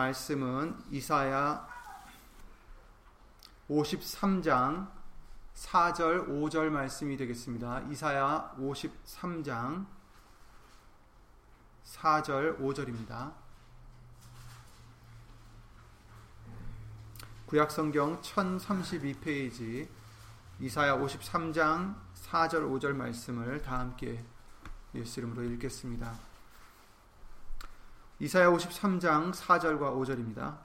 말씀은 이사야 53장 4절 5절 말씀이 되겠습니다. 이사야 53장 4절 5절입니다. 구약성경 1032페이지 이사야 53장 4절 5절 말씀을 다 함께 예수 이름으로 읽겠습니다. 이사야 53장 4절과 5절입니다.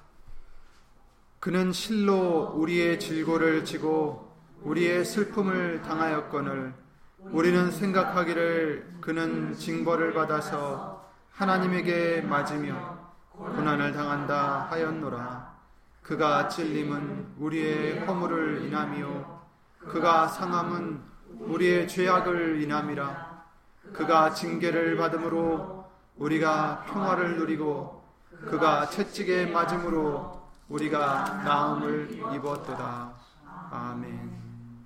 그는 실로 우리의 질고를 지고 우리의 슬픔을 당하였거늘 우리는 생각하기를 그는 징벌을 받아서 하나님에게 맞으며 고난을 당한다 하였노라. 그가 찔림은 우리의 허물을 인함이요 그가 상함은 우리의 죄악을 인함이라. 그가 징계를 받음으로 우리가 평화를 누리고 그가 채찍에 맞음으로 우리가 나음을 입었도다. 아멘.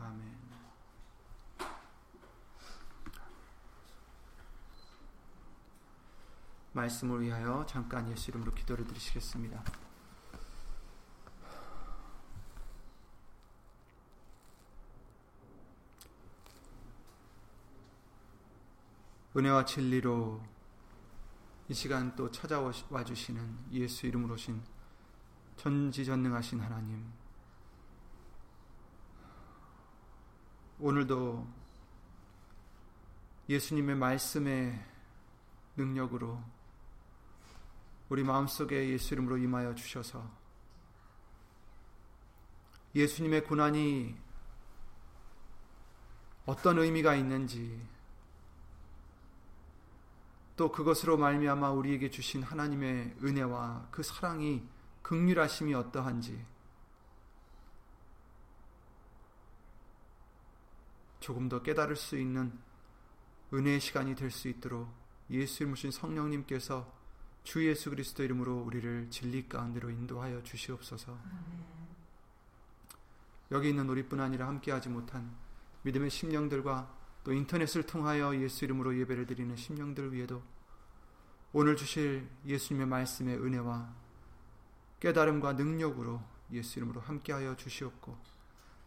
아멘. 말씀을 위하여 잠깐 예수 이름으로 기도를 드리시겠습니다. 은혜와 진리로 이 시간 또 찾아와 주시는 예수 이름으로 신 전지전능하신 하나님 오늘도 예수님의 말씀의 능력으로 우리 마음속에 예수 이름으로 임하여 주셔서 예수님의 고난이 어떤 의미가 있는지 또 그것으로 말미암아 우리에게 주신 하나님의 은혜와 그 사랑이 극률하심이 어떠한지 조금 더 깨달을 수 있는 은혜의 시간이 될 수 있도록 예수 이름으신 성령님께서 주 예수 그리스도 이름으로 우리를 진리 가운데로 인도하여 주시옵소서. 여기 있는 우리뿐 아니라 함께하지 못한 믿음의 심령들과 또 인터넷을 통하여 예수 이름으로 예배를 드리는 심령들 위에도 오늘 주실 예수님의 말씀의 은혜와 깨달음과 능력으로 예수 이름으로 함께하여 주시옵고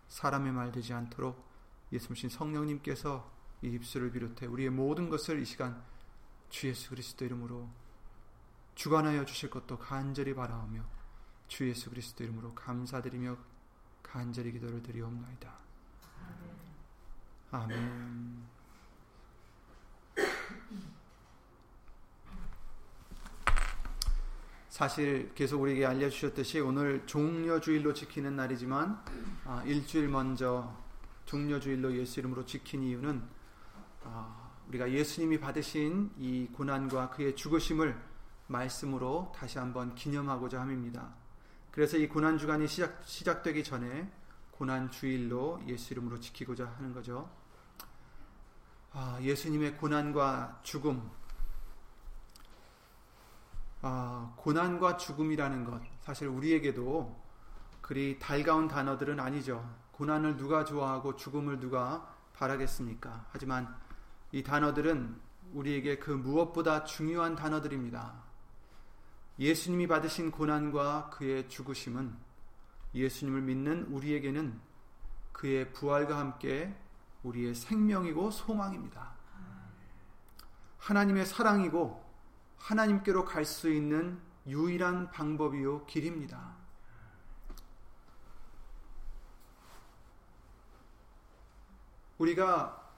사람의 말 되지 않도록 예수님 성령님께서 이 입술을 비롯해 우리의 모든 것을 이 시간 주 예수 그리스도 이름으로 주관하여 주실 것도 간절히 바라오며 주 예수 그리스도 이름으로 감사드리며 간절히 기도를 드리옵나이다. 아멘. 사실 계속 우리에게 알려주셨듯이 오늘 종려주일로 지키는 날이지만 아, 일주일 먼저 종려주일로 예수 이름으로 지킨 이유는 아, 우리가 예수님이 받으신 이 고난과 그의 죽으심을 말씀으로 다시 한번 기념하고자 함입니다. 그래서 이 고난 주간이 시작, 시작되기 전에 고난 주일로 예수 이름으로 지키고자 하는 거죠. 아, 예수님의 고난과 죽음, 아, 고난과 죽음이라는 것, 사실 우리에게도 그리 달가운 단어들은 아니죠. 고난을 누가 좋아하고 죽음을 누가 바라겠습니까? 하지만 이 단어들은 우리에게 그 무엇보다 중요한 단어들입니다. 예수님이 받으신 고난과 그의 죽으심은 예수님을 믿는 우리에게는 그의 부활과 함께 우리의 생명이고 소망입니다. 하나님의 사랑이고 하나님께로 갈 수 있는 유일한 방법이요 길입니다. 우리가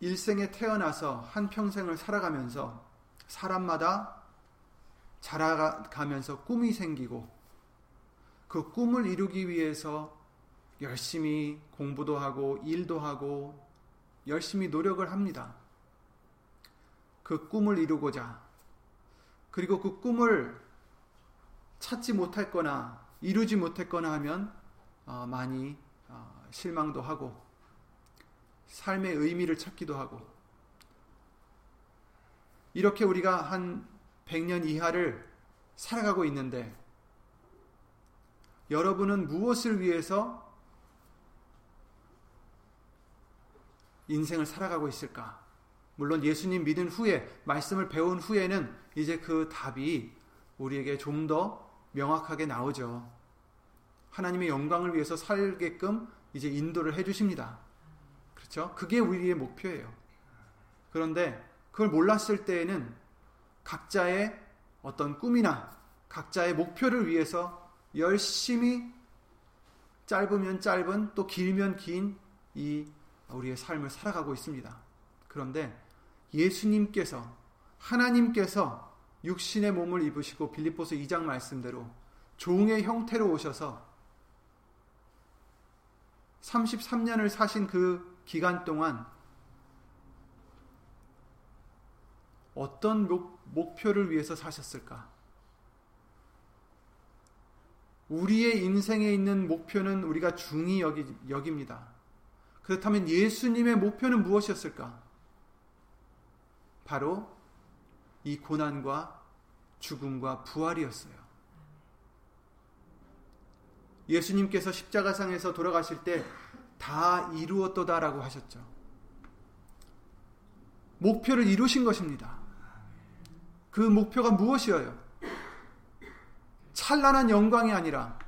일생에 태어나서 한 평생을 살아가면서 사람마다 자라가면서 꿈이 생기고 그 꿈을 이루기 위해서 열심히 공부도 하고 일도 하고 열심히 노력을 합니다. 그 꿈을 이루고자 그리고 그 꿈을 찾지 못했거나 이루지 못했거나 하면 어, 많이 어, 실망도 하고 삶의 의미를 찾기도 하고 이렇게 우리가 한 100년 이하를 살아가고 있는데 여러분은 무엇을 위해서 인생을 살아가고 있을까? 물론 예수님 믿은 후에 말씀을 배운 후에는 이제 그 답이 우리에게 좀 더 명확하게 나오죠. 하나님의 영광을 위해서 살게끔 이제 인도를 해 주십니다. 그렇죠? 그게 우리의 목표예요. 그런데 그걸 몰랐을 때에는 각자의 어떤 꿈이나 각자의 목표를 위해서 열심히 짧으면 짧은 또 길면 긴 이 우리의 삶을 살아가고 있습니다. 그런데 예수님께서 하나님께서 육신의 몸을 입으시고 빌립보서 2장 말씀대로 종의 형태로 오셔서 33년을 사신 그 기간 동안 어떤 목, 표를 위해서 사셨을까? 우리의 인생에 있는 목표는 우리가 중히 여기, 여깁니다. 그렇다면 예수님의 목표는 무엇이었을까? 바로 이 고난과 죽음과 부활이었어요. 예수님께서 십자가상에서 돌아가실 때 다 이루었도다라고 하셨죠. 목표를 이루신 것입니다. 그 목표가 무엇이어요? 찬란한 영광이 아니라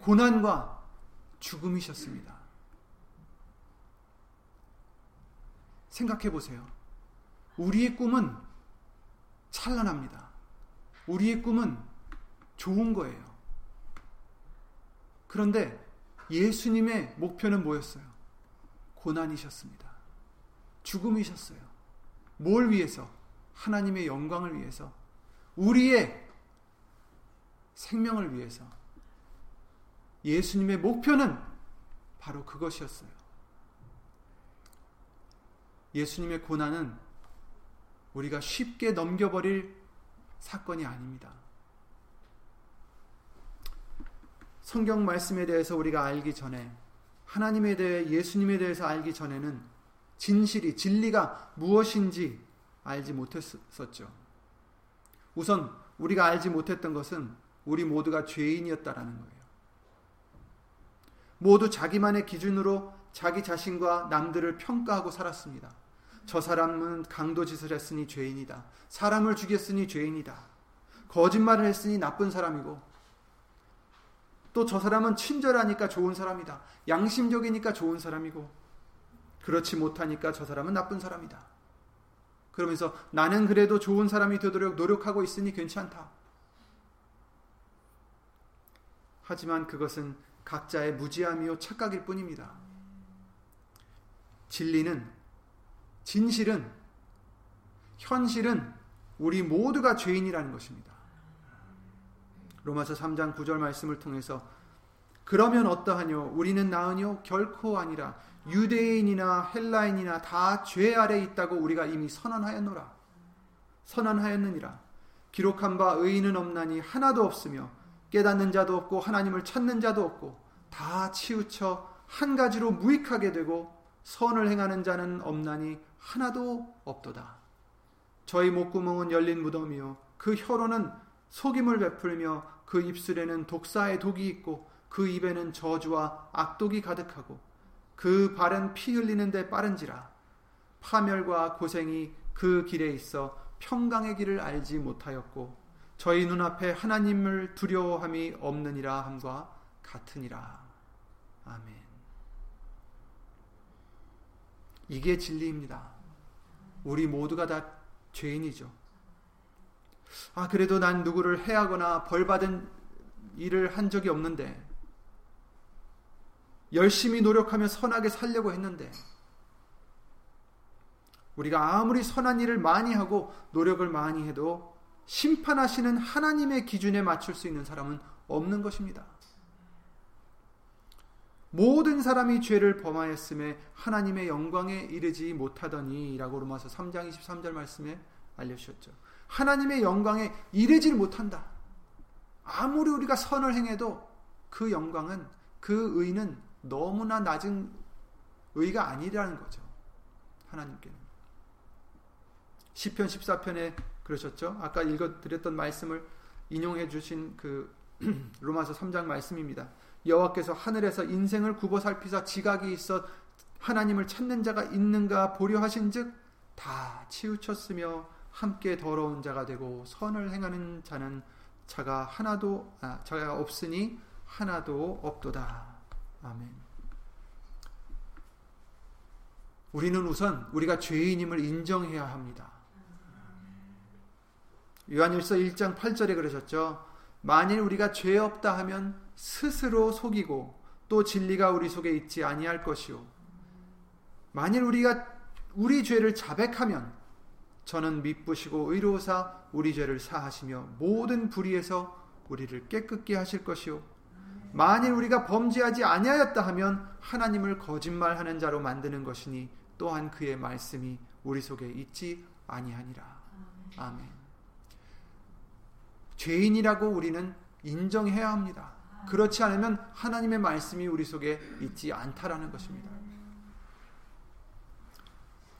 고난과 죽음이셨습니다. 생각해 보세요. 우리의 꿈은 찬란합니다. 우리의 꿈은 좋은 거예요. 그런데 예수님의 목표는 뭐였어요? 고난이셨습니다. 죽음이셨어요. 뭘 위해서? 하나님의 영광을 위해서. 우리의 생명을 위해서. 예수님의 목표는 바로 그것이었어요. 예수님의 고난은 우리가 쉽게 넘겨버릴 사건이 아닙니다. 성경 말씀에 대해서 우리가 알기 전에 하나님에 대해 예수님에 대해서 알기 전에는 진실이 진리가 무엇인지 알지 못했었죠. 우선 우리가 알지 못했던 것은 우리 모두가 죄인이었다라는 거예요. 모두 자기만의 기준으로 자기 자신과 남들을 평가하고 살았습니다. 저 사람은 강도짓을 했으니 죄인이다. 사람을 죽였으니 죄인이다. 거짓말을 했으니 나쁜 사람이고 또 저 사람은 친절하니까 좋은 사람이다. 양심적이니까 좋은 사람이고 그렇지 못하니까 저 사람은 나쁜 사람이다. 그러면서 나는 그래도 좋은 사람이 되도록 노력하고 있으니 괜찮다. 하지만 그것은 각자의 무지함이요 착각일 뿐입니다. 진리는 진실은 현실은 우리 모두가 죄인이라는 것입니다. 로마서 3장 9절 말씀을 통해서 그러면 어떠하뇨? 우리는 나으뇨? 결코 아니라 유대인이나 헬라인이나 다 죄 아래 있다고 우리가 이미 선언하였노라. 선언하였느니라. 기록한 바 의인은 없나니 하나도 없으며 깨닫는 자도 없고 하나님을 찾는 자도 없고 다 치우쳐 한 가지로 무익하게 되고 선을 행하는 자는 없나니 하나도 없도다. 저희 목구멍은 열린 무덤이요 그 혀로는 속임을 베풀며 그 입술에는 독사의 독이 있고 그 입에는 저주와 악독이 가득하고 그 발은 피 흘리는데 빠른지라 파멸과 고생이 그 길에 있어 평강의 길을 알지 못하였고 저희 눈앞에 하나님을 두려워함이 없느니라 함과 같으니라. 아멘. 이게 진리입니다. 우리 모두가 다 죄인이죠. 아, 그래도 난 누구를 해하거나 벌받은 일을 한 적이 없는데, 열심히 노력하며 선하게 살려고 했는데, 우리가 아무리 선한 일을 많이 하고 노력을 많이 해도 심판하시는 하나님의 기준에 맞출 수 있는 사람은 없는 것입니다. 모든 사람이 죄를 범하였음에 하나님의 영광에 이르지 못하더니라고 로마서 3장 23절 말씀에 알려주셨죠. 하나님의 영광에 이르지 못한다. 아무리 우리가 선을 행해도 그 영광은 그 의는 너무나 낮은 의가 아니라는 거죠. 하나님께는. 시편 14편에 그러셨죠. 아까 읽어 드렸던 말씀을 인용해 주신 그 로마서 3장 말씀입니다. 여호와께서 하늘에서 인생을 굽어 살피사 지각이 있어 하나님을 찾는 자가 있는가 보려 하신즉 다 치우쳤으며 함께 더러운 자가 되고 선을 행하는 자는 자가 하나도 아, 자가 없으니 하나도 없도다. 아멘. 우리는 우선 우리가 죄인임을 인정해야 합니다. 요한일서 1장 8절에 그러셨죠. 만일 우리가 죄 없다 하면 스스로 속이고 또 진리가 우리 속에 있지 아니할 것이요. 만일 우리가 우리 죄를 자백하면 저는 미쁘시고 의로우사 우리 죄를 사하시며 모든 불의에서 우리를 깨끗게 하실 것이요. 만일 우리가 범죄하지 아니하였다 하면 하나님을 거짓말하는 자로 만드는 것이니 또한 그의 말씀이 우리 속에 있지 아니하니라. 아멘. 죄인이라고 우리는 인정해야 합니다. 그렇지 않으면 하나님의 말씀이 우리 속에 있지 않다라는 것입니다.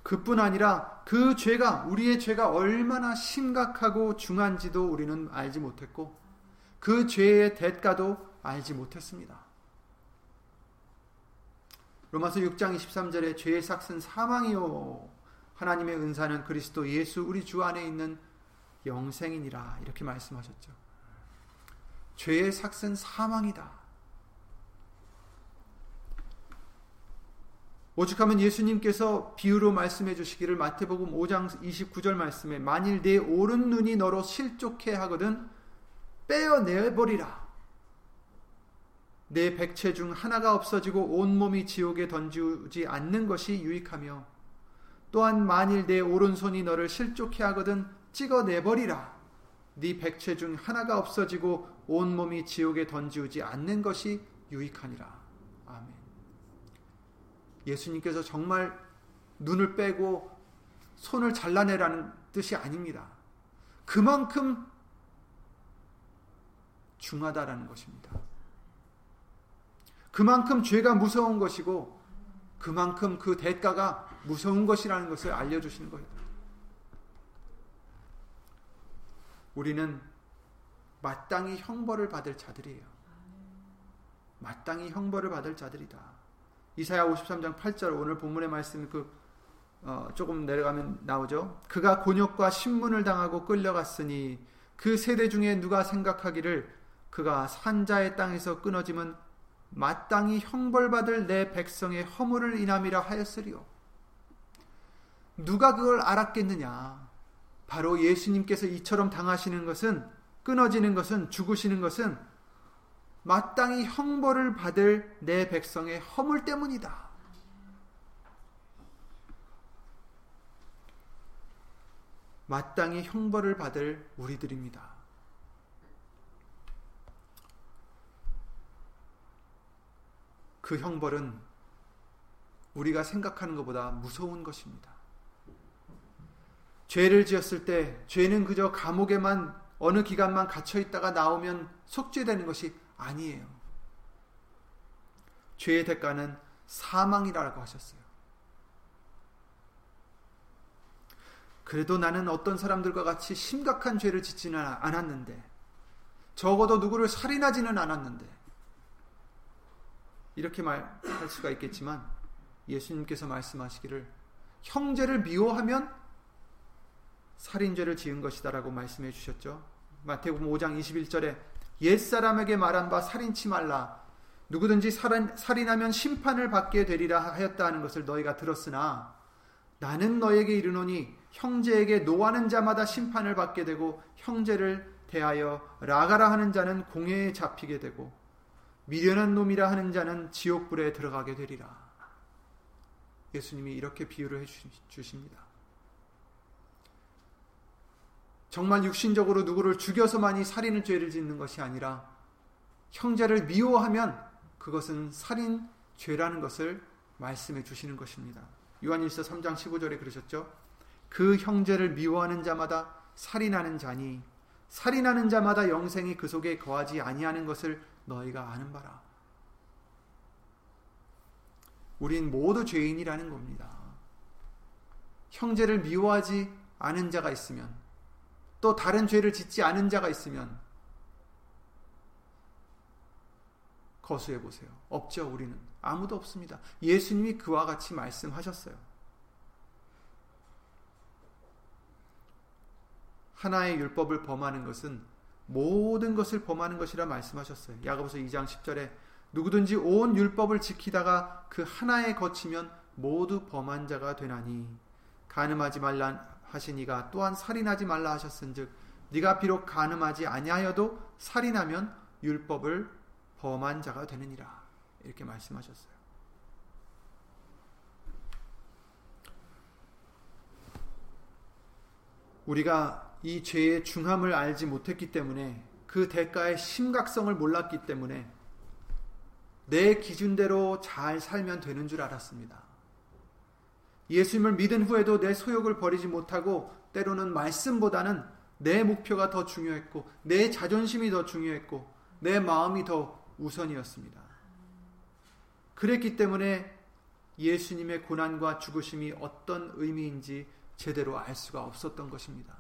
그뿐 아니라 그 죄가 우리의 죄가 얼마나 심각하고 중한지도 우리는 알지 못했고 그 죄의 대가도 알지 못했습니다. 로마서 6장 23절에 죄의 삭은 사망이요 하나님의 은사는 그리스도 예수 우리 주 안에 있는 영생이니라 이렇게 말씀하셨죠. 죄의 삭은 사망이다. 오죽하면 예수님께서 비유로 말씀해 주시기를 마태복음 5장 29절 말씀에 만일 내 오른 눈이 너로 실족해 하거든 빼어내 버리라. 내 백체 중 하나가 없어지고 온몸이 지옥에 던지지 않는 것이 유익하며 또한 만일 내 오른손이 너를 실족해 하거든 찍어내 버리라. 네 백체 중 하나가 없어지고 온 몸이 지옥에 던지지 않는 것이 유익하니라. 예수님께서 정말 눈을 빼고 손을 잘라내라는 뜻이 아닙니다. 그만큼 중하다라는 것입니다. 그만큼 죄가 무서운 것이고 그만큼 그 대가가 무서운 것이라는 것을 알려주시는 거예요. 우리는 마땅히 형벌을 받을 자들이에요. 마땅히 형벌을 받을 자들이다. 이사야 53장 8절 오늘 본문의 말씀 그 어, 조금 내려가면 나오죠. 그가 곤욕과 신문을 당하고 끌려갔으니 그 세대 중에 누가 생각하기를 그가 산자의 땅에서 끊어짐은 마땅히 형벌받을 내 백성의 허물을 인함이라 하였으리요. 누가 그걸 알았겠느냐? 바로 예수님께서 이처럼 당하시는 것은 끊어지는 것은 죽으시는 것은 마땅히 형벌을 받을 내 백성의 허물 때문이다. 마땅히 형벌을 받을 우리들입니다. 그 형벌은 우리가 생각하는 것보다 무서운 것입니다. 죄를 지었을 때 죄는 그저 감옥에만 어느 기간만 갇혀 있다가 나오면 속죄되는 것이 아니에요. 죄의 대가는 사망이라고 하셨어요. 그래도 나는 어떤 사람들과 같이 심각한 죄를 짓지는 않았는데, 적어도 누구를 살인하지는 않았는데, 이렇게 말할 수가 있겠지만, 예수님께서 말씀하시기를, 형제를 미워하면 살인죄를 지은 것이다라고 말씀해 주셨죠. 마태복음 5장 21절에 옛사람에게 말한 바 살인치 말라. 누구든지 살인, 살인하면 심판을 받게 되리라 하였다 하는 것을 너희가 들었으나 나는 너에게 이르노니 형제에게 노하는 자마다 심판을 받게 되고 형제를 대하여 라가라 하는 자는 공회에 잡히게 되고 미련한 놈이라 하는 자는 지옥불에 들어가게 되리라. 예수님이 이렇게 비유를 해 주십니다. 정말 육신적으로 누구를 죽여서만이 살인을 죄를 짓는 것이 아니라 형제를 미워하면 그것은 살인 죄라는 것을 말씀해 주시는 것입니다. 요한일서 3장 15절에 그러셨죠. 그 형제를 미워하는 자마다 살인하는 자니 살인하는 자마다 영생이 그 속에 거하지 아니하는 것을 너희가 아는 바라. 우린 모두 죄인이라는 겁니다. 형제를 미워하지 않은 자가 있으면 또 다른 죄를 짓지 않은 자가 있으면 거수해 보세요. 없죠, 우리는. 아무도 없습니다. 예수님이 그와 같이 말씀하셨어요. 하나의 율법을 범하는 것은 모든 것을 범하는 것이라 말씀하셨어요. 야고보서 2장 10절에 누구든지 온 율법을 지키다가 그 하나에 거치면 모두 범한 자가 되나니 가늠하지 말라 하시니가 또한 살인하지 말라 하셨은즉 네가 비록 가늠하지 아니하여도 살인하면 율법을 범한 자가 되느니라 이렇게 말씀하셨어요. 우리가 이 죄의 중함을 알지 못했기 때문에 그 대가의 심각성을 몰랐기 때문에 내 기준대로 잘 살면 되는 줄 알았습니다. 예수님을 믿은 후에도 내 소욕을 버리지 못하고 때로는 말씀보다는 내 목표가 더 중요했고 내 자존심이 더 중요했고 내 마음이 더 우선이었습니다. 그랬기 때문에 예수님의 고난과 죽으심이 어떤 의미인지 제대로 알 수가 없었던 것입니다.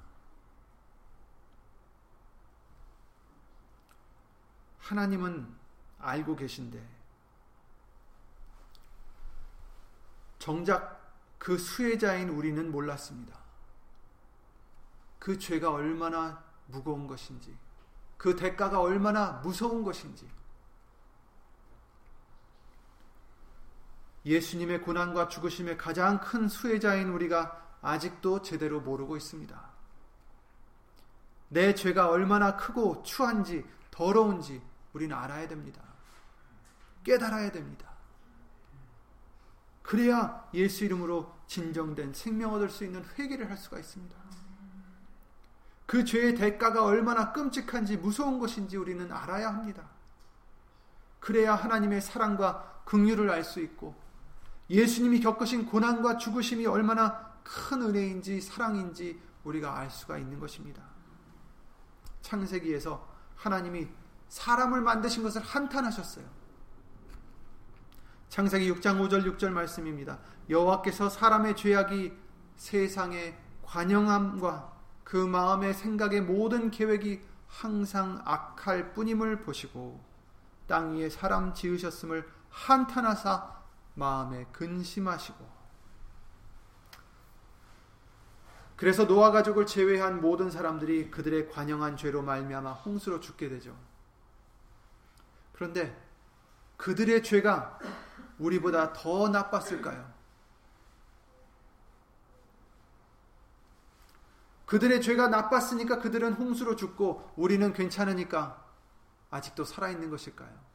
하나님은 알고 계신데 정작 그 수혜자인 우리는 몰랐습니다. 그 죄가 얼마나 무거운 것인지, 그 대가가 얼마나 무서운 것인지, 예수님의 고난과 죽으심의 가장 큰 수혜자인 우리가 아직도 제대로 모르고 있습니다. 내 죄가 얼마나 크고 추한지, 더러운지 우리는 알아야 됩니다. 깨달아야 됩니다. 그래야 예수 이름으로 진정된 생명 얻을 수 있는 회개를 할 수가 있습니다. 그 죄의 대가가 얼마나 끔찍한지 무서운 것인지 우리는 알아야 합니다. 그래야 하나님의 사랑과 긍휼을 알 수 있고 예수님이 겪으신 고난과 죽으심이 얼마나 큰 은혜인지 사랑인지 우리가 알 수가 있는 것입니다. 창세기에서 하나님이 사람을 만드신 것을 한탄하셨어요. 창세기 6장 5절 6절 말씀입니다. 여호와께서 사람의 죄악이 세상의 관영함과 그 마음의 생각의 모든 계획이 항상 악할 뿐임을 보시고 땅 위에 사람 지으셨음을 한탄하사 마음에 근심하시고 그래서 노아 가족을 제외한 모든 사람들이 그들의 관영한 죄로 말미암아 홍수로 죽게 되죠. 그런데 그들의 죄가 우리보다 더 나빴을까요? 그들의 죄가 나빴으니까 그들은 홍수로 죽고 우리는 괜찮으니까 아직도 살아있는 것일까요?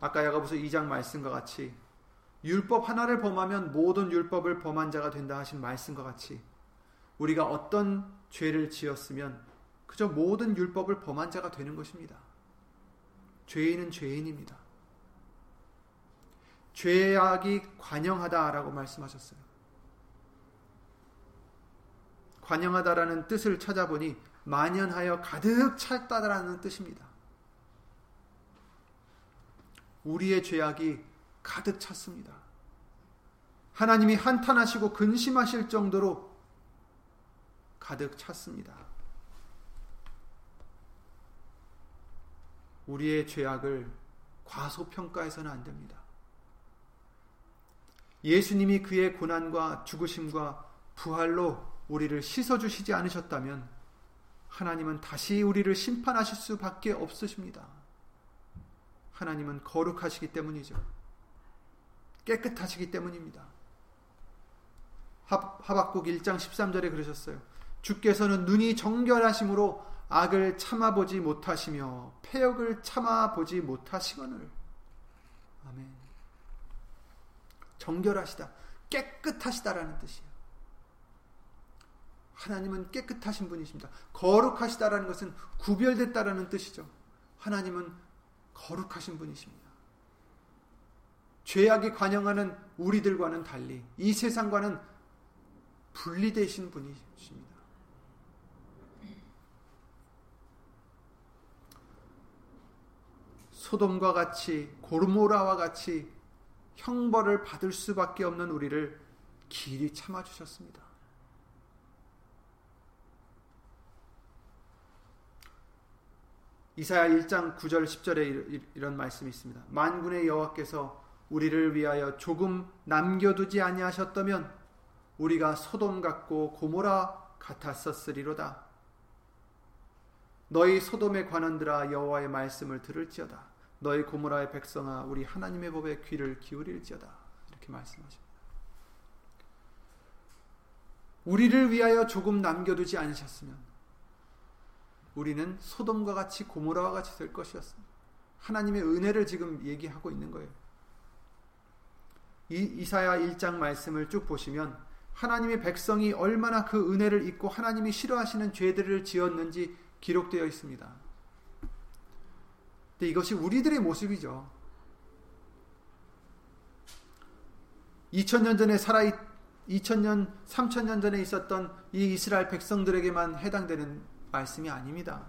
아까 야가보서 2장 말씀과 같이 율법 하나를 범하면 모든 율법을 범한 자가 된다 하신 말씀과 같이 우리가 어떤 죄를 지었으면 그저 모든 율법을 범한 자가 되는 것입니다. 죄인은 죄인입니다. 죄악이 관영하다라고 말씀하셨어요. 관영하다라는 뜻을 찾아보니 만연하여 가득 찼다라는 뜻입니다. 우리의 죄악이 가득 찼습니다. 하나님이 한탄하시고 근심하실 정도로 가득 찼습니다. 우리의 죄악을 과소평가해서는 안 됩니다. 예수님이 그의 고난과 죽으심과 부활로 우리를 씻어주시지 않으셨다면 하나님은 다시 우리를 심판하실 수밖에 없으십니다. 하나님은 거룩하시기 때문이죠. 깨끗하시기 때문입니다. 하 박국 1장 13절에 그러셨어요. 주께서는 눈이 정결하심으로 악을 참아보지 못하시며 폐역을 참아보지 못하시거늘. 아멘. 정결하시다. 깨끗하시다라는 뜻이에요. 하나님은 깨끗하신 분이십니다. 거룩하시다라는 것은 구별됐다라는 뜻이죠. 하나님은 거룩하신 분이십니다. 죄악이 관영하는 우리들과는 달리 이 세상과는 분리되신 분이십니다. 소돔과 같이 고르모라와 같이 형벌을 받을 수밖에 없는 우리를 길이 참아 주셨습니다. 이사야 1장 9절 10절에 이런 말씀이 있습니다. 만군의 여호와께서 우리를 위하여 조금 남겨두지 아니하셨다면 우리가 소돔 같고 고모라 같았었으리로다. 너희 소돔의 관원들아 여호와의 말씀을 들을지어다. 너희 고모라의 백성아 우리 하나님의 법에 귀를 기울일지어다. 이렇게 말씀하십니다. 우리를 위하여 조금 남겨두지 않으셨으면 우리는 소돔과 같이 고모라와 같이 될 것이었습니다. 하나님의 은혜를 지금 얘기하고 있는 거예요. 이 이사야 1장 말씀을 쭉 보시면 하나님의 백성이 얼마나 그 은혜를 잊고 하나님이 싫어하시는 죄들을 지었는지 기록되어 있습니다. 근데 이것이 우리들의 모습이죠. 2000년 전에 살아 2000년, 3000년 전에 있었던 이 이스라엘 백성들에게만 해당되는 말씀이 아닙니다.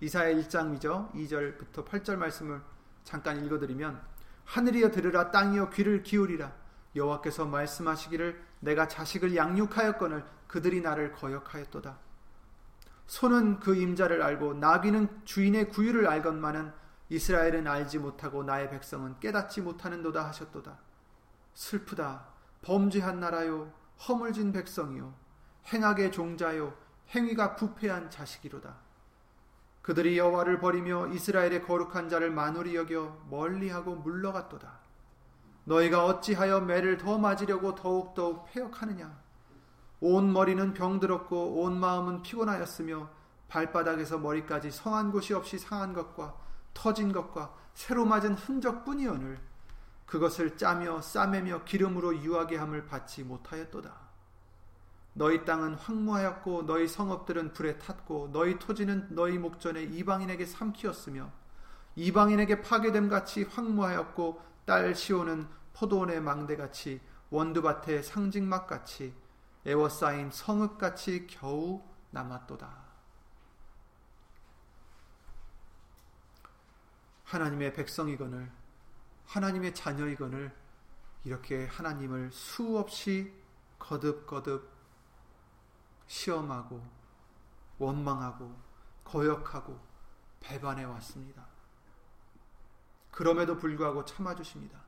이사야 1장이죠. 2절부터 8절 말씀을 잠깐 읽어 드리면 하늘이여 들으라 땅이여 귀를 기울이라 여호와께서 말씀하시기를 내가 자식을 양육하였거늘 그들이 나를 거역하였도다. 소는 그 임자를 알고 나귀는 주인의 구유를 알건만은 이스라엘은 알지 못하고 나의 백성은 깨닫지 못하는도다 하셨도다. 슬프다. 범죄한 나라요 허물진 백성이요 행악의 종자요 행위가 부패한 자식이로다. 그들이 여호와를 버리며 이스라엘의 거룩한 자를 만홀히 여겨 멀리하고 물러갔도다. 너희가 어찌하여 매를 더 맞으려고 더욱더욱 패역하느냐? 온 머리는 병들었고 온 마음은 피곤하였으며 발바닥에서 머리까지 성한 곳이 없이 상한 것과 터진 것과 새로 맞은 흔적뿐이오늘 그것을 짜며 싸매며 기름으로 유하게 함을 받지 못하였도다. 너희 땅은 황무하였고 너희 성읍들은 불에 탔고 너희 토지는 너희 목전에 이방인에게 삼키었으며 이방인에게 파괴됨 같이 황무하였고 딸 시오는 포도원의 망대같이 원두밭의 상징막같이 에워싸인 성읍같이 겨우 남았도다. 하나님의 백성이건을 하나님의 자녀이건을 이렇게 하나님을 수없이 거듭거듭 시험하고 원망하고 거역하고 배반해 왔습니다. 그럼에도 불구하고 참아주십니다.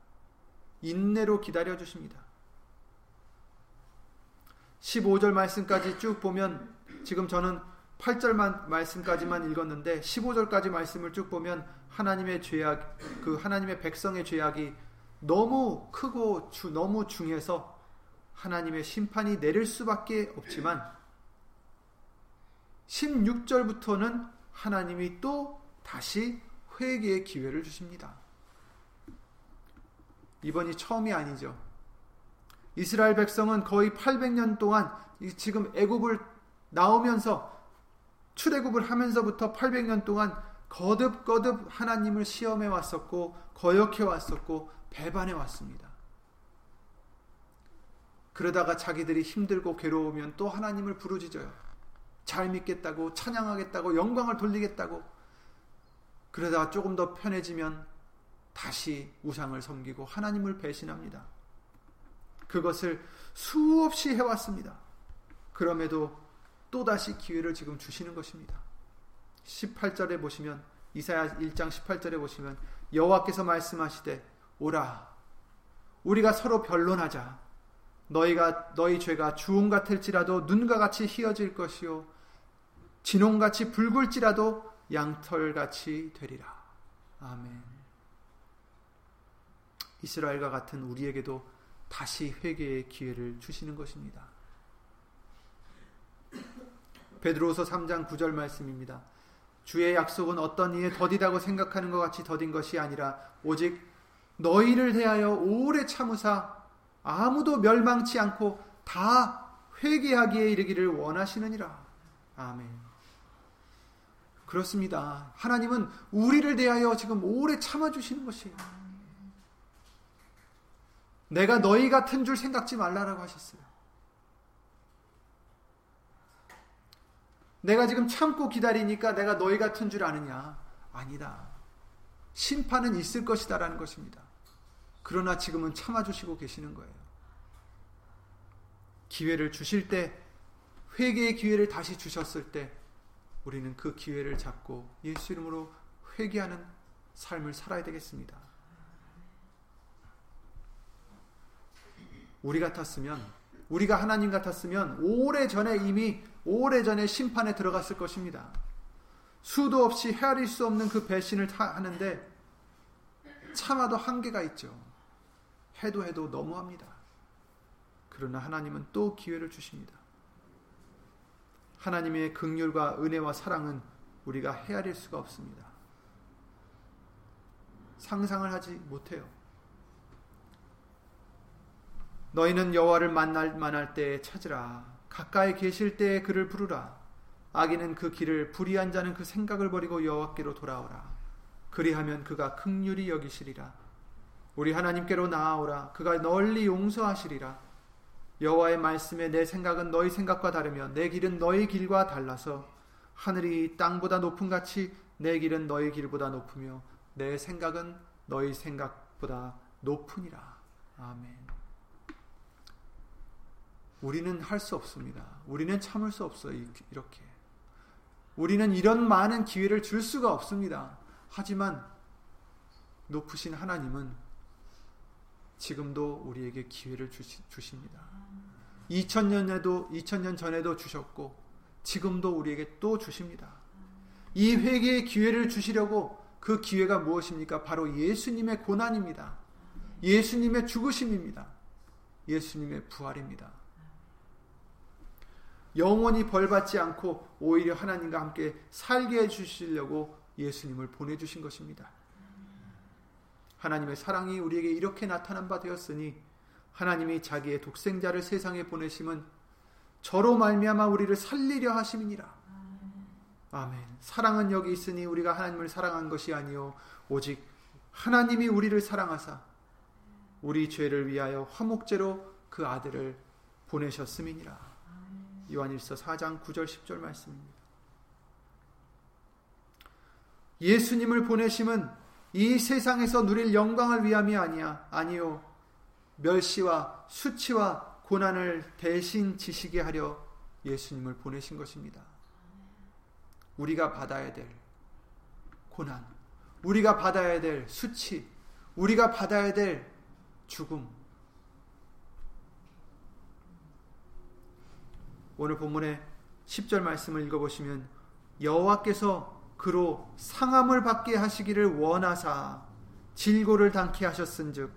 인내로 기다려 주십니다. 15절 말씀까지 쭉 보면 지금 저는 8절 말씀까지만 읽었는데 15절까지 말씀을 쭉 보면 하나님의 죄악 그 하나님의 백성의 죄악이 너무 크고 주, 너무 중해서 하나님의 심판이 내릴 수밖에 없지만 16절부터는 하나님이 또 다시 회개의 기회를 주십니다. 이번이 처음이 아니죠. 이스라엘 백성은 거의 800년 동안 지금 애굽을 나오면서 출애굽을 하면서부터 800년 동안 거듭거듭 하나님을 시험해 왔었고 거역해 왔었고 배반해 왔습니다. 그러다가 자기들이 힘들고 괴로우면 또 하나님을 부르짖어요. 잘 믿겠다고 찬양하겠다고 영광을 돌리겠다고 그러다가 조금 더 편해지면 다시 우상을 섬기고 하나님을 배신합니다. 그것을 수없이 해왔습니다. 그럼에도 또다시 기회를 지금 주시는 것입니다. 18절에 보시면 이사야 1장 18절에 보시면 여호와께서 말씀하시되 오라 우리가 서로 변론하자 너희가 너희 죄가 주홍 같을지라도 눈과 같이 희어질 것이요 진홍같이 붉을지라도 양털같이 되리라. 아멘. 이스라엘과 같은 우리에게도 다시 회개의 기회를 주시는 것입니다. 베드로서 3장 9절 말씀입니다. 주의 약속은 어떤 이에 더디다고 생각하는 것 같이 더딘 것이 아니라 오직 너희를 대하여 오래 참으사 아무도 멸망치 않고 다 회개하기에 이르기를 원하시느니라. 아멘. 그렇습니다. 하나님은 우리를 대하여 지금 오래 참아주시는 것이에요. 내가 너희 같은 줄 생각지 말라라고 하셨어요. 내가 지금 참고 기다리니까 내가 너희 같은 줄 아느냐? 아니다. 심판은 있을 것이다라는 것입니다. 그러나 지금은 참아주시고 계시는 거예요. 기회를 주실 때, 회개의 기회를 다시 주셨을 때, 우리는 그 기회를 잡고 예수 이름으로 회개하는 삶을 살아야 되겠습니다. 우리 같았으면 우리가 하나님 같았으면 오래 전에 이미 오래 전에 심판에 들어갔을 것입니다. 수도 없이 헤아릴 수 없는 그 배신을 하는데 참아도 한계가 있죠. 해도 해도 너무합니다. 그러나 하나님은 또 기회를 주십니다. 하나님의 극률과 은혜와 사랑은 우리가 헤아릴 수가 없습니다. 상상을 하지 못해요. 너희는 여호와를 만날 만할 때에 찾으라. 가까이 계실 때에 그를 부르라. 악인은 그 길을 불의한 자는 그 생각을 버리고 여호와께로 돌아오라. 그리하면 그가 극률이 여기시리라. 우리 하나님께로 나아오라. 그가 널리 용서하시리라. 여호와의 말씀에 내 생각은 너희 생각과 다르며 내 길은 너희 길과 달라서 하늘이 땅보다 높은 같이 내 길은 너희 길보다 높으며 내 생각은 너희 생각보다 높으니라. 아멘. 우리는 할 수 없습니다. 우리는 참을 수 없어요. 이렇게. 우리는 이런 많은 기회를 줄 수가 없습니다. 하지만 높으신 하나님은 지금도 우리에게 기회를 주시, 주십니다. 2000년에도 2000년 전에도 주셨고 지금도 우리에게 또 주십니다. 이 회개의 기회를 주시려고 그 기회가 무엇입니까? 바로 예수님의 고난입니다. 예수님의 죽으심입니다. 예수님의 부활입니다. 영원히 벌받지 않고 오히려 하나님과 함께 살게 해주시려고 예수님을 보내주신 것입니다. 하나님의 사랑이 우리에게 이렇게 나타난 바 되었으니 하나님이 자기의 독생자를 세상에 보내심은 저로 말미암아 우리를 살리려 하심이니라. 아멘. 사랑은 여기 있으니 우리가 하나님을 사랑한 것이 아니요 오직 하나님이 우리를 사랑하사 우리 죄를 위하여 화목제로 그 아들을 보내셨음이니라. 요한일서 4장 9절 10절 말씀입니다. 예수님을 보내심은 이 세상에서 누릴 영광을 위함이 아니야. 아니요. 멸시와 수치와 고난을 대신 지시게 하려 예수님을 보내신 것입니다. 우리가 받아야 될 고난, 우리가 받아야 될 수치, 우리가 받아야 될 죽음. 오늘 본문의 10절 말씀을 읽어보시면 여호와께서 그로 상함을 받게 하시기를 원하사 질고를 당케 하셨은즉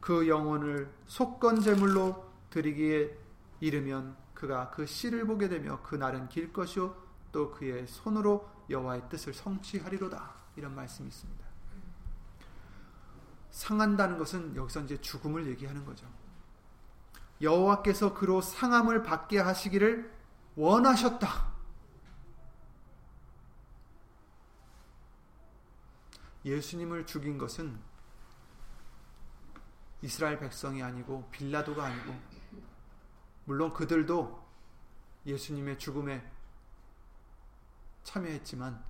그 영혼을 속건 제물로 드리기에 이르면 그가 그 씨를 보게 되며 그 날은 길 것이요 또 그의 손으로 여호와의 뜻을 성취하리로다 이런 말씀이 있습니다. 상한다는 것은 여기서 이제 죽음을 얘기하는 거죠. 여호와께서 그로 상함을 받게 하시기를 원하셨다. 예수님을 죽인 것은 이스라엘 백성이 아니고 빌라도가 아니고 물론 그들도 예수님의 죽음에 참여했지만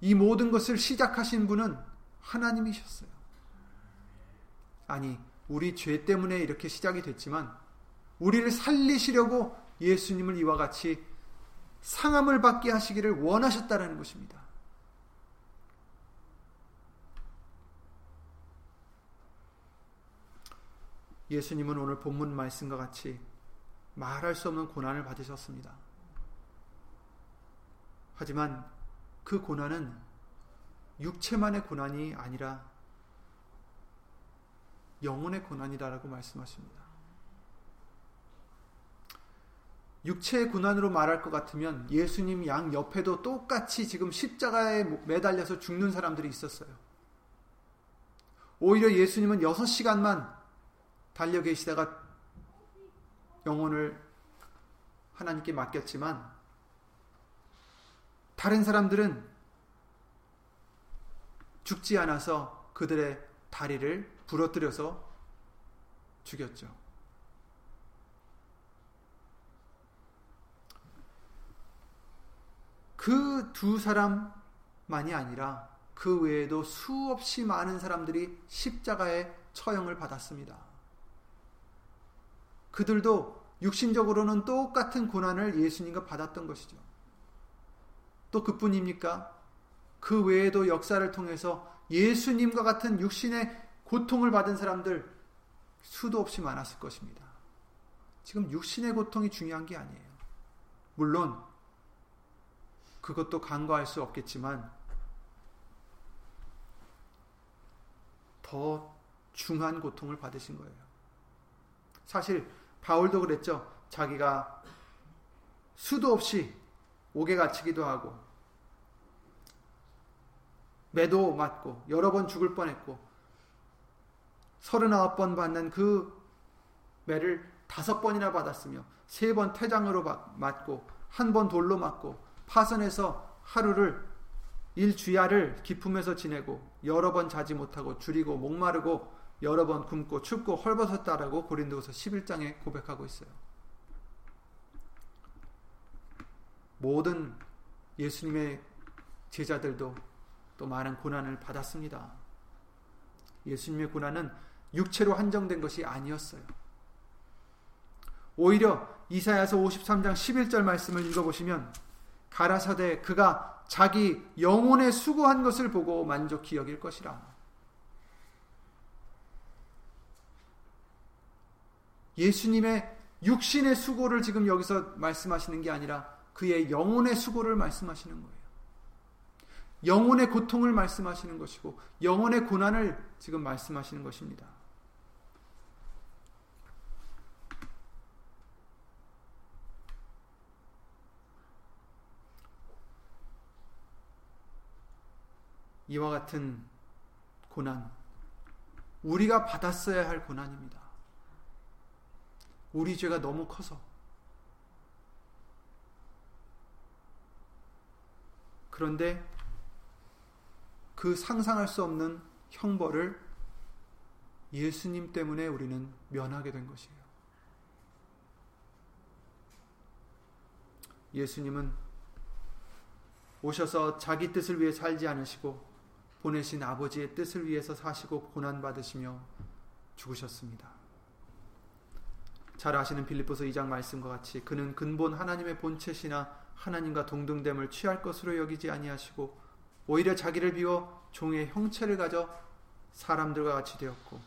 이 모든 것을 시작하신 분은 하나님이셨어요. 아니, 우리 죄 때문에 이렇게 시작이 됐지만 우리를 살리시려고 예수님을 이와 같이 상함을 받게 하시기를 원하셨다라는 것입니다. 예수님은 오늘 본문 말씀과 같이 말할 수 없는 고난을 받으셨습니다. 하지만 그 고난은 육체만의 고난이 아니라 영혼의 고난이다라고 말씀하십니다. 육체의 고난으로 말할 것 같으면 예수님 양 옆에도 똑같이 지금 십자가에 매달려서 죽는 사람들이 있었어요. 오히려 예수님은 6시간만 달려 계시다가 영혼을 하나님께 맡겼지만 다른 사람들은 죽지 않아서 그들의 다리를 부러뜨려서 죽였죠. 그 두 사람만이 아니라 그 외에도 수없이 많은 사람들이 십자가의 처형을 받았습니다. 그들도 육신적으로는 똑같은 고난을 예수님과 받았던 것이죠. 또 그뿐입니까? 그 외에도 역사를 통해서 예수님과 같은 육신의 고통을 받은 사람들, 수도 없이 많았을 것입니다. 지금 육신의 고통이 중요한 게 아니에요. 물론 그것도 간과할 수 없겠지만 더 중한 고통을 받으신 거예요. 사실 바울도 그랬죠. 자기가 수도 없이 옥에 갇히기도 하고 매도 맞고 여러 번 죽을 뻔했고 서른아홉 번 받는 그 매를 다섯 번이나 받았으며 세번 퇴장으로 맞고 한 번 돌로 맞고 파선에서 하루를 일주야를 기품에서 지내고 여러 번 자지 못하고 줄이고 목마르고 여러 번 굶고 춥고 헐벗었다라고 고린도서 11장에 고백하고 있어요. 모든 예수님의 제자들도 또 많은 고난을 받았습니다. 예수님의 고난은 육체로 한정된 것이 아니었어요. 오히려 이사야서 53장 11절 말씀을 읽어보시면 가라사대 그가 자기 영혼에 수고한 것을 보고 만족히 여길 것이라. 예수님의 육신의 수고를 지금 여기서 말씀하시는 게 아니라 그의 영혼의 수고를 말씀하시는 거예요. 영혼의 고통을 말씀하시는 것이고 영혼의 고난을 지금 말씀하시는 것입니다. 이와 같은 고난, 우리가 받았어야 할 고난입니다. 우리 죄가 너무 커서. 그런데 그 상상할 수 없는 형벌을 예수님 때문에 우리는 면하게 된 것이에요. 예수님은 오셔서 자기 뜻을 위해 살지 않으시고 보내신 아버지의 뜻을 위해서 사시고 고난받으시며 죽으셨습니다. 잘 아시는 빌립보서 2장 말씀과 같이 그는 근본 하나님의 본체시나 하나님과 동등됨을 취할 것으로 여기지 아니하시고 오히려 자기를 비워 종의 형체를 가져 사람들과 같이 되었고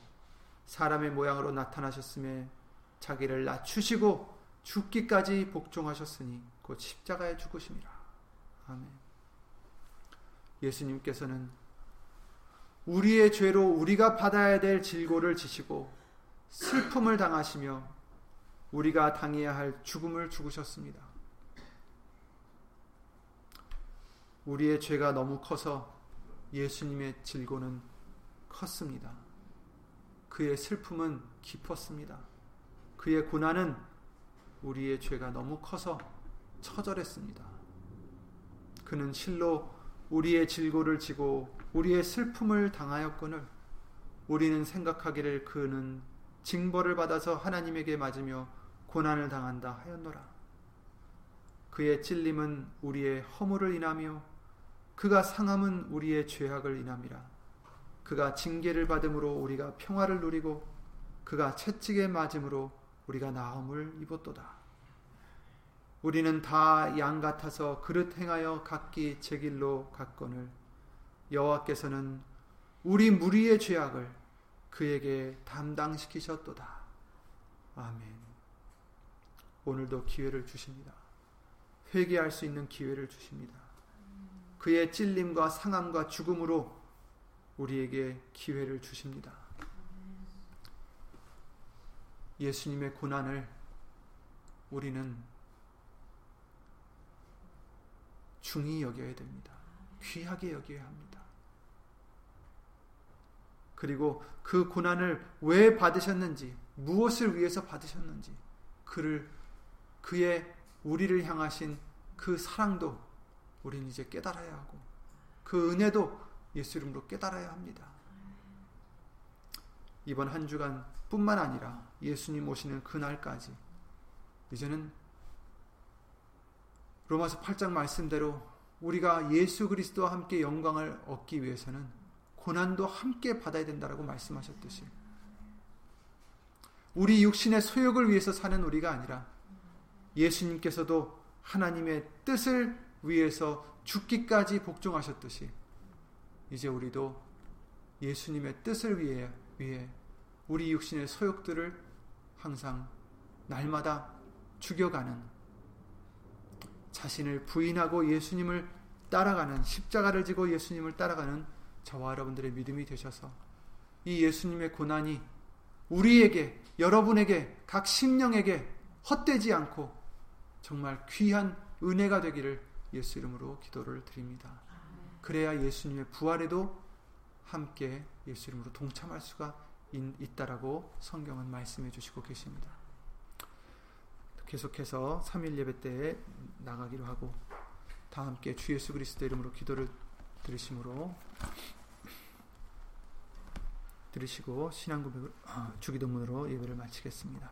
사람의 모양으로 나타나셨음에 자기를 낮추시고 죽기까지 복종하셨으니 곧 십자가에 죽으심이라. 아멘. 예수님께서는 우리의 죄로 우리가 받아야 될 질고를 지시고 슬픔을 당하시며 우리가 당해야 할 죽음을 죽으셨습니다. 우리의 죄가 너무 커서 예수님의 질고는 컸습니다. 그의 슬픔은 깊었습니다. 그의 고난은 우리의 죄가 너무 커서 처절했습니다. 그는 실로 우리의 질고를 지고 우리의 슬픔을 당하였거늘 우리는 생각하기를 그는 징벌을 받아서 하나님에게 맞으며 고난을 당한다 하였노라. 그의 찔림은 우리의 허물을 인하며 그가 상함은 우리의 죄악을 인함이라. 그가 징계를 받음으로 우리가 평화를 누리고 그가 채찍에 맞음으로 우리가 나음을 입었도다. 우리는 다 양 같아서 그릇 행하여 각기 제 길로 갔거늘 여호와께서는 우리 무리의 죄악을 그에게 담당시키셨도다. 아멘. 오늘도 기회를 주십니다. 회개할 수 있는 기회를 주십니다. 그의 찔림과 상함과 죽음으로 우리에게 기회를 주십니다. 예수님의 고난을 우리는 중히 여겨야 됩니다. 귀하게 여겨야 합니다. 그리고 그 고난을 왜 받으셨는지, 무엇을 위해서 받으셨는지, 그를, 그의 우리를 향하신 그 사랑도 우리는 이제 깨달아야 하고, 그 은혜도 예수 이름으로 깨달아야 합니다. 이번 한 주간 뿐만 아니라 예수님 오시는 그날까지 이제는 로마서 8장 말씀대로 우리가 예수 그리스도와 함께 영광을 얻기 위해서는 고난도 함께 받아야 된다라고 말씀하셨듯이 우리 육신의 소욕을 위해서 사는 우리가 아니라 예수님께서도 하나님의 뜻을 위해서 죽기까지 복종하셨듯이 이제 우리도 예수님의 뜻을 위해 위해 우리 육신의 소욕들을 항상 날마다 죽여가는 자신을 부인하고 예수님을 따라가는 십자가를 지고 예수님을 따라가는 저와 여러분들의 믿음이 되셔서 이 예수님의 고난이 우리에게 여러분에게 각 심령에게 헛되지 않고 정말 귀한 은혜가 되기를 예수 이름으로 기도를 드립니다. 그래야 예수님의 부활에도 함께 예수 이름으로 동참할 수가 있다라고 성경은 말씀해 주시고 계십니다. 계속해서 3일 예배 때에 나가기로 하고 다 함께 주 예수 그리스도 이름으로 기도를 들으심으로 들으시고 신앙 고백을 아, 주기도문으로 예배를 마치겠습니다.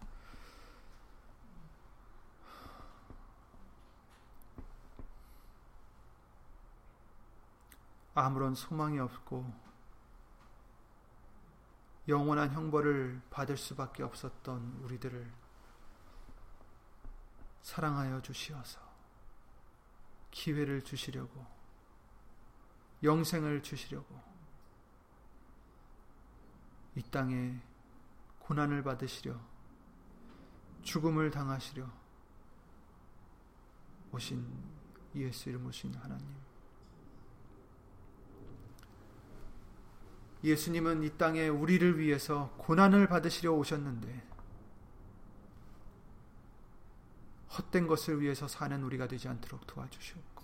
아무런 소망이 없고 영원한 형벌을 받을 수밖에 없었던 우리들을 사랑하여 주시어서 기회를 주시려고 영생을 주시려고 이 땅에 고난을 받으시려 죽음을 당하시려 오신 예수 이름 오신 하나님. 예수님은 이 땅에 우리를 위해서 고난을 받으시려 오셨는데 헛된 것을 위해서 사는 우리가 되지 않도록 도와주시옵고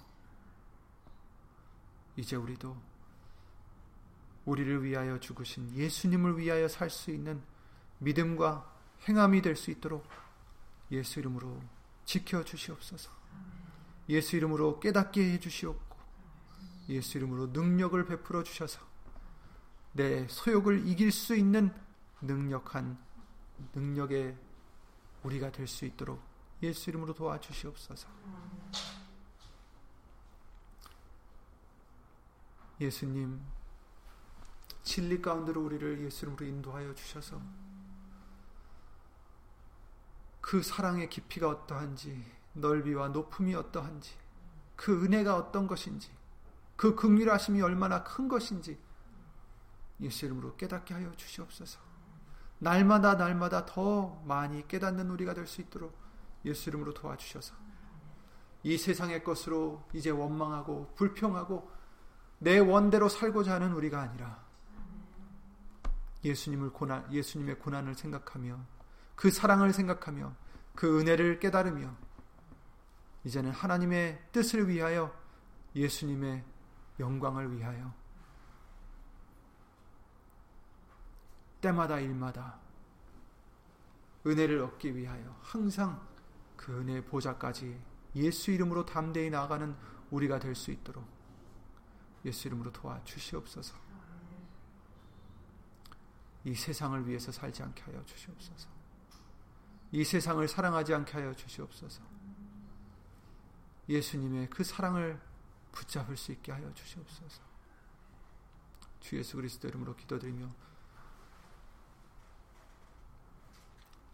이제 우리도 우리를 위하여 죽으신 예수님을 위하여 살 수 있는 믿음과 행함이 될 수 있도록 예수 이름으로 지켜 주시옵소서. 예수 이름으로 깨닫게 해 주시옵고 예수 이름으로 능력을 베풀어 주셔서 내 소욕을 이길 수 있는 능력한 능력의 우리가 될 수 있도록 예수 이름으로 도와주시옵소서. 예수님 진리 가운데로 우리를 예수 이름으로 인도하여 주셔서 그 사랑의 깊이가 어떠한지 넓이와 높음이 어떠한지 그 은혜가 어떤 것인지 그 극률하심이 얼마나 큰 것인지 예수 이름으로 깨닫게 하여 주시옵소서. 날마다 날마다 더 많이 깨닫는 우리가 될 수 있도록 예수 이름으로 도와주셔서 이 세상의 것으로 이제 원망하고 불평하고 내 원대로 살고자 하는 우리가 아니라 예수님을 고난 예수님의 고난을 생각하며 그 사랑을 생각하며 그 은혜를 깨달으며 이제는 하나님의 뜻을 위하여 예수님의 영광을 위하여 때마다 일마다 은혜를 얻기 위하여 항상 그 은혜 보좌까지 예수 이름으로 담대히 나아가는 우리가 될 수 있도록 예수 이름으로 도와 주시옵소서. 이 세상을 위해서 살지 않게 하여 주시옵소서. 이 세상을 사랑하지 않게 하여 주시옵소서. 예수님의 그 사랑을 붙잡을 수 있게 하여 주시옵소서. 주 예수 그리스도 이름으로 기도드리며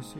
예수